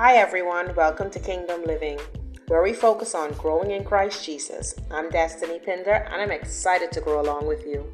Hi, everyone. Welcome to Kingdom Living, where we focus on growing in Christ Jesus. I'm Destiny Pinder, and I'm excited to grow along with you.